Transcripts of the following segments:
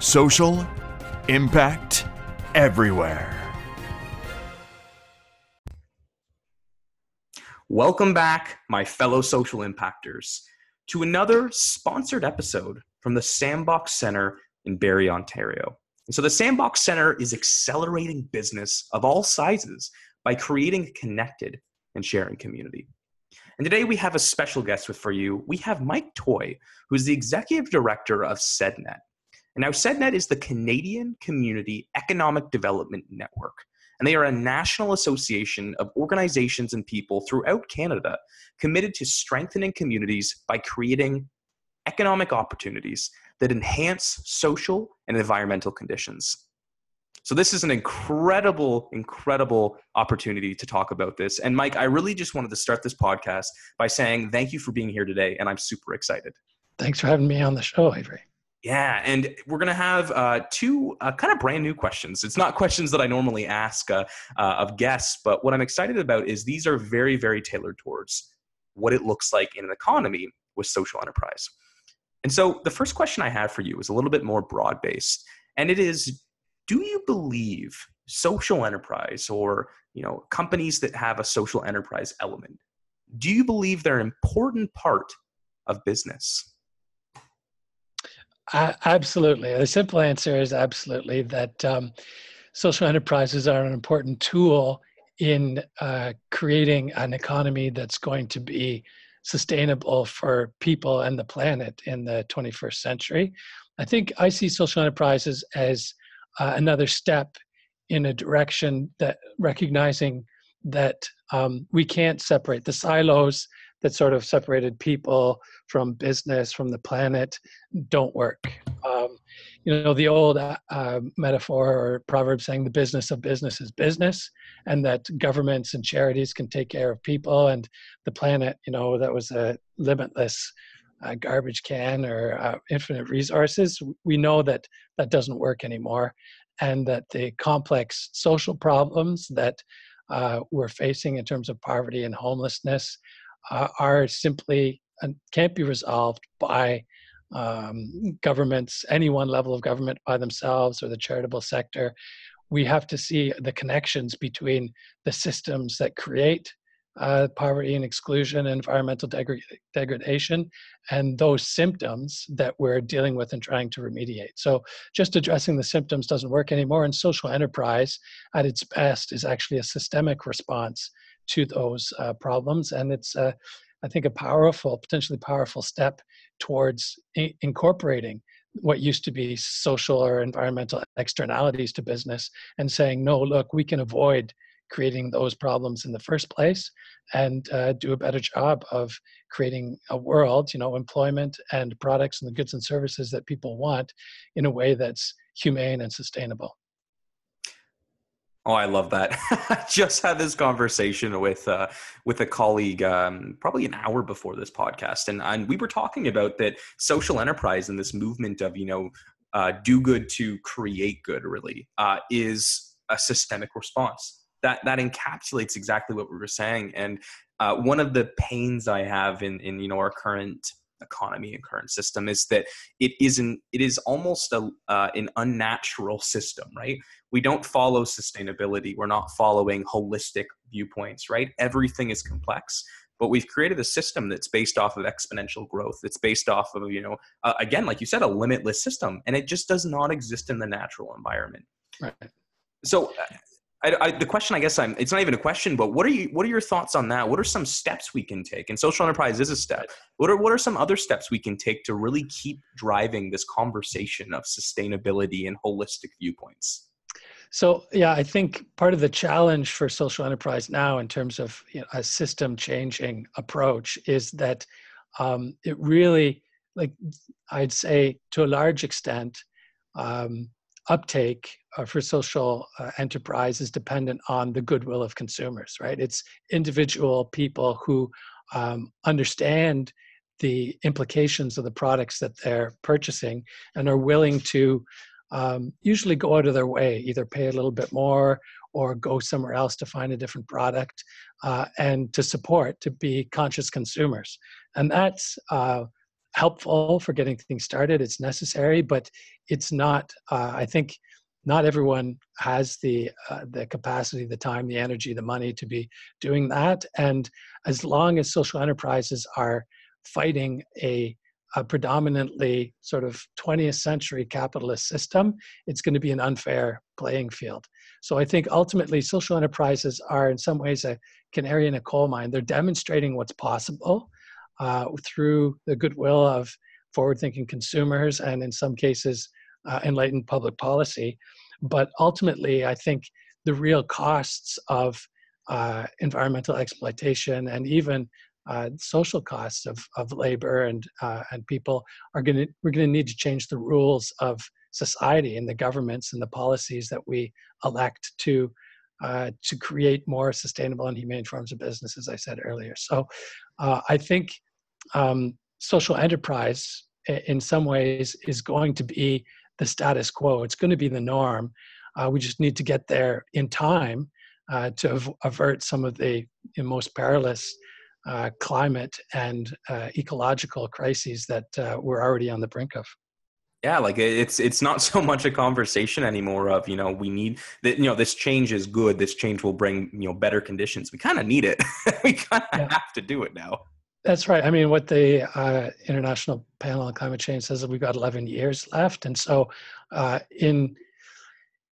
Social impact everywhere. Welcome back, my fellow social impactors, to another sponsored episode from the Sandbox Center in Barrie, Ontario. And so, the Sandbox Center is accelerating business of all sizes by creating a connected and sharing community. And today we have a special guest with for you. We have Mike Toye, who is the executive director of CCEDnet. Now, CCEDnet is the Canadian Community Economic Development Network and they are a national association of organizations and people throughout Canada committed to strengthening communities by creating economic opportunities that enhance social and environmental conditions. So, this is an incredible, incredible opportunity to talk about this. And, Mike, I really just wanted to start this podcast by saying thank you for being here today, and I'm super excited. Thanks for having me on the show, Avery. Yeah, and we're going to have uh, two uh, kind of brand new questions. It's not questions that I normally ask uh, uh, of guests, but what I'm excited about is these are very, very tailored towards what it looks like in an economy with social enterprise. And so the first question I have for you is a little bit more broad based, and it is do you believe social enterprise or you know companies that have a social enterprise element do you believe they're an important part of business absolutely. The simple answer is absolutely that um, social enterprises are an important tool in uh, creating an economy that's going to be sustainable for people and the planet in the 21st century. I think I see social enterprises as uh, another step in a direction that recognizing that um, we can't separate the silos that sort of separated people from business, from the planet, don't work. Um, you know, the old uh, uh, metaphor or proverb saying the business of business is business, and that governments and charities can take care of people and the planet, you know, that was a limitless uh, garbage can or uh, infinite resources. We know that that doesn't work anymore, and that the complex social problems that uh, we're facing in terms of poverty and homelessness uh, are simply uh, can't be resolved by um, governments, any one level of government by themselves or the charitable sector. We have to see the connections between the systems that create uh, poverty and exclusion and environmental degra- degradation and those symptoms that we're dealing with and trying to remediate. So, just addressing the symptoms doesn't work anymore. And social enterprise, at its best, is actually a systemic response to those uh, problems. And it's, uh, I think, a powerful, potentially powerful step towards I- incorporating what used to be social or environmental externalities to business and saying, no, look, we can avoid creating those problems in the first place and uh, do a better job of creating a world, you know, employment and products and the goods and services that people want in a way that's humane and sustainable. Oh, I love that. I just had this conversation with uh, with a colleague um, probably an hour before this podcast, and, and we were talking about that social enterprise and this movement of you know uh, do good to create good. Really, uh, is a systemic response that that encapsulates exactly what we were saying. And uh, one of the pains I have in in you know our current economy and current system is that it isn't it is almost a uh, an unnatural system right? We don't follow sustainability. We're not following holistic viewpoints right? Everything is complex but we've created a system that's based off of exponential growth. It's based off of you know uh, again like you said a limitless system and it just does not exist in the natural environment. Right. So uh, I, I, the question, I guess, I'm. It's not even a question, but what are you? What are your thoughts on that? What are some steps we can take? And social enterprise is a step. What are what are some other steps we can take to really keep driving this conversation of sustainability and holistic viewpoints? So yeah, I think part of the challenge for social enterprise now, in terms of you know, a system changing approach, is that um, it really, like I'd say, to a large extent, um, uptake uh, for social uh, enterprise is dependent on the goodwill of consumers, right? It's individual people who um, understand the implications of the products that they're purchasing and are willing to um, usually go out of their way, either pay a little bit more or go somewhere else to find a different product uh, and to support, to be conscious consumers. And that's uh, helpful for getting things started. It's necessary, but it's not. Uh, I think not everyone has the uh, the capacity, the time, the energy, the money to be doing that. And as long as social enterprises are fighting a, a predominantly sort of 20th century capitalist system, it's going to be an unfair playing field. So I think ultimately social enterprises are in some ways a canary in a coal mine. They're demonstrating what's possible uh, through the goodwill of forward-thinking consumers and in some cases uh, enlightened public policy. But ultimately, I think the real costs of uh, environmental exploitation and even uh, social costs of, of labor and uh, and people are going to we're going to need to change the rules of society and the governments and the policies that we elect to uh, to create more sustainable and humane forms of business, as I said earlier. So, uh, I think um, social enterprise, in some ways, is going to be the status quo. It's going to be the norm. Uh, we just need to get there in time uh, to av- avert some of the most perilous uh, climate and uh, ecological crises that uh, we're already on the brink of. Yeah, like it's it's not so much a conversation anymore of you know we need that you know this change is good. This change will bring you know better conditions. We kind of need it. we kind of yeah. have to do it now. That's right. I mean, what the uh, International Panel on Climate Change says is we've got 11 years left, and so uh, in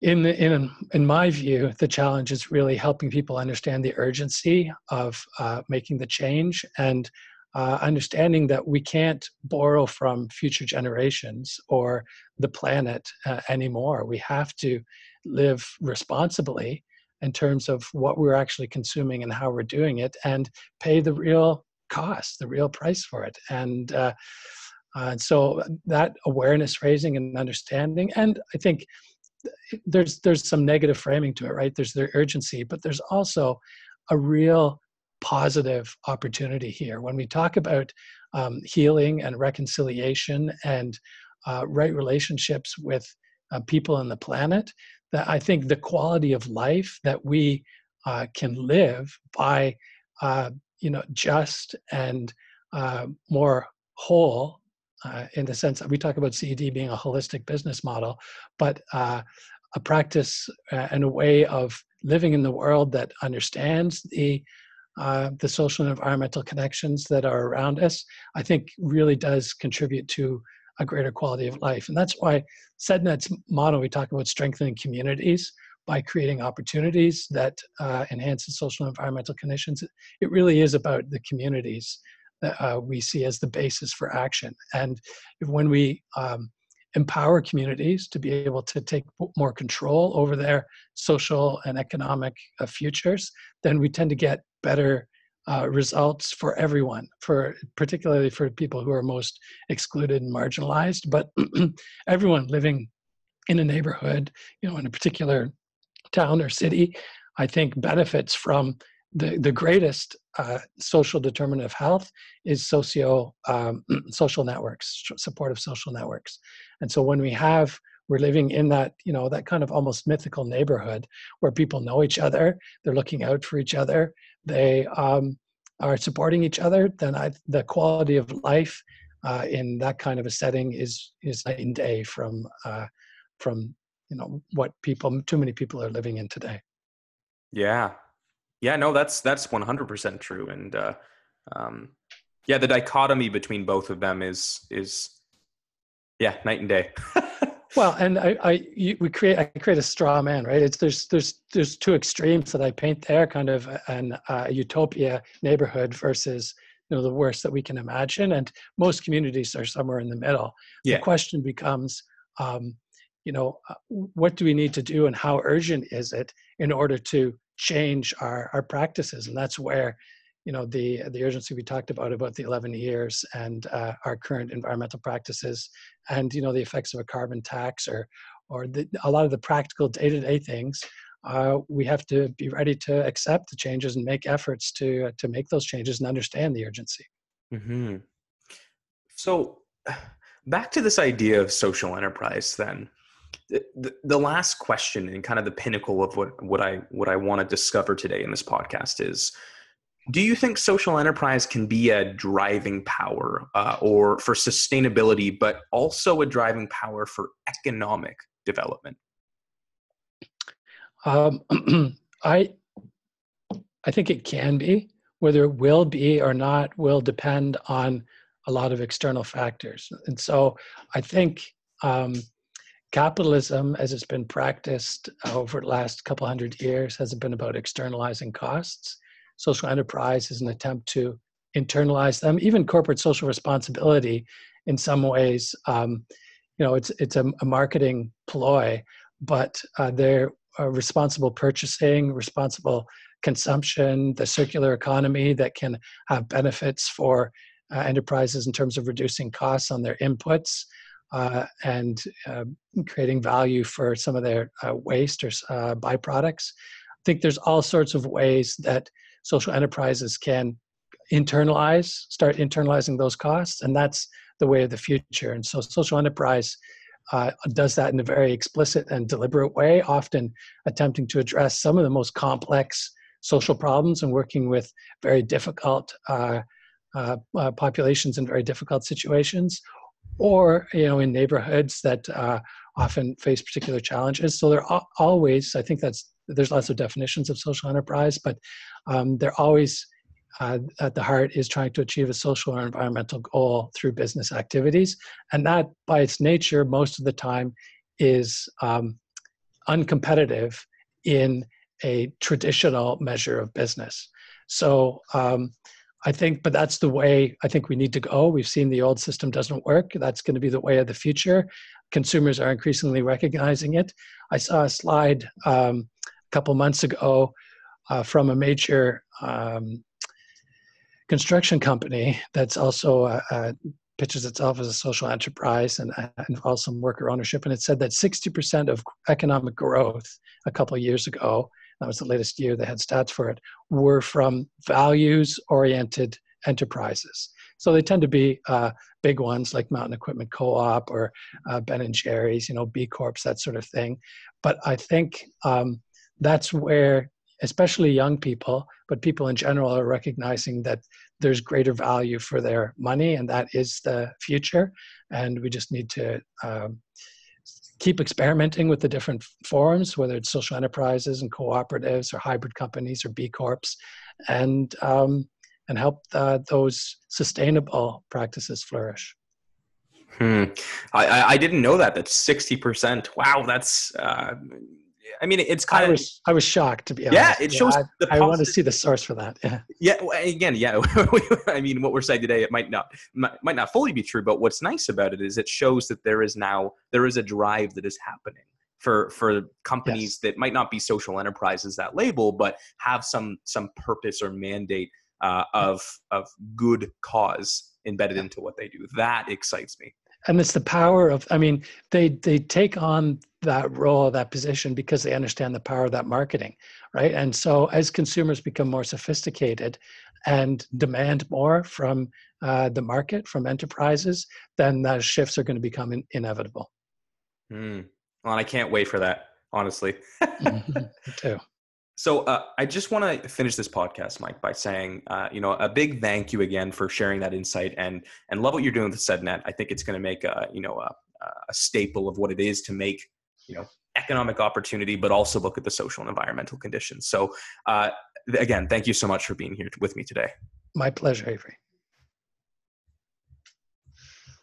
in in in my view, the challenge is really helping people understand the urgency of uh, making the change and uh, understanding that we can't borrow from future generations or the planet uh, anymore. We have to live responsibly in terms of what we're actually consuming and how we're doing it, and pay the real cost, the real price for it. And uh, uh, so that awareness raising and understanding, and I think there's there's some negative framing to it, right? There's the urgency, but there's also a real positive opportunity here when we talk about um, healing and reconciliation and uh, right relationships with uh, people on the planet. That I think the quality of life that we uh, can live by uh, you know just and uh, more whole uh, in the sense that we talk about CED being a holistic business model, but uh, a practice uh, and a way of living in the world that understands the uh, the social and environmental connections that are around us, I think really does contribute to a greater quality of life. And that's why CCEDnet's motto, we talk about strengthening communities by creating opportunities that uh, enhance the social and environmental conditions. It really is about the communities that uh, we see as the basis for action. And when we um, empower communities to be able to take more control over their social and economic uh, futures, then we tend to get better uh, results for everyone, for particularly for people who are most excluded and marginalized, but everyone living in a neighborhood, you know, in a particular town or city, I think benefits from the, the greatest uh, social determinant of health is socio um, social networks, supportive social networks. And so when we have we're living in that you know that kind of almost mythical neighborhood where people know each other, they're looking out for each other, they um, are supporting each other. Then I, the quality of life uh, in that kind of a setting is is night and day from uh, from you know what people too many people are living in today. Yeah. Yeah no that's that's 100% true and uh, um, yeah the dichotomy between both of them is is yeah night and day. Well and i i you, we create i create a straw man right? It's there's there's there's two extremes that i paint there kind of an uh, utopia neighborhood versus you know the worst that we can imagine and most communities are somewhere in the middle. Yeah. the question becomes um, you know, uh, what do we need to do and how urgent is it in order to change our, our practices? And that's where, you know, the, the urgency we talked about, about the 11 years and uh, our current environmental practices and, you know, the effects of a carbon tax or, or the, a lot of the practical day-to-day things, uh, we have to be ready to accept the changes and make efforts to, to make those changes and understand the urgency. Mm-hmm. So back to this idea of social enterprise then the, the last question and kind of the pinnacle of what, what I what I want to discover today in this podcast is do you think social enterprise can be a driving power uh, or for sustainability but also a driving power for economic development? Um, i i think it can be. Whether it will be or not will depend on a lot of external factors. And so i think um, capitalism as it's been practiced over the last couple hundred years has been about externalizing costs social enterprise is an attempt to internalize them. Even corporate social responsibility, in some ways, um, you know, it's it's a, a marketing ploy, but uh, they're uh, responsible purchasing, responsible consumption, the circular economy that can have benefits for uh, enterprises in terms of reducing costs on their inputs. Uh, and uh, creating value for some of their uh, waste or uh, byproducts. I think there's all sorts of ways that social enterprises can internalize, start internalizing those costs, and that's the way of the future. And so, social enterprise uh, does that in a very explicit and deliberate way, often attempting to address some of the most complex social problems and working with very difficult uh, uh, uh populations in very difficult situations, or you know, in neighborhoods that uh, often face particular challenges. So they're always, I think that's there's lots of definitions of social enterprise, but um, they're always uh, at the heart is trying to achieve a social or environmental goal through business activities. And that, by its nature, most of the time is um, uncompetitive in a traditional measure of business. So um, I think, but that's the way I think we need to go. We've seen the old system doesn't work. That's going to be the way of the future. Consumers are increasingly recognizing it. I saw a slide um, a couple months ago uh, from a major um, construction company that's also uh, uh, pitches itself as a social enterprise and uh, involves some worker ownership. And it said that 60% of economic growth a couple years ago, that was the latest year they had stats for it, were from values oriented enterprises. So they tend to be uh, big ones like Mountain Equipment Co-op or uh, Ben and Jerry's, you know, B Corps, that sort of thing. But I think um, that's where especially young people but people in general are recognizing that there's greater value for their money and that is the future and we just need to um, keep experimenting with the different forms whether it's social enterprises and cooperatives or hybrid companies or b corps and um, and help uh, those sustainable practices flourish hmm. I, I didn't know that that's 60% wow that's uh, I mean, it's kind I was, I was shocked to be honest. Yeah, it shows. Yeah, I, I want to see the source for that. Yeah. Yeah. Again, yeah. I mean, what we're saying today, it might not might not fully be true, but what's nice about it is it shows that there is now there is a drive that is happening for for companies yes. that might not be social enterprises that label, but have some some purpose or mandate uh, of of good cause embedded yeah. into what they do. That excites me and it's the power of i mean they they take on that role that position because they understand the power of that marketing right and so as consumers become more sophisticated and demand more from uh, the market from enterprises then those shifts are going to become in, inevitable mm. well i can't wait for that honestly mm-hmm. too so uh, I just want to finish this podcast, Mike, by saying, uh, you know, a big thank you again for sharing that insight and and love what you're doing with CCEDnet. I think it's going to make a you know a, a, staple of what it is to make you know economic opportunity, but also look at the social and environmental conditions. So uh, again, thank you so much for being here with me today. My pleasure, Avery.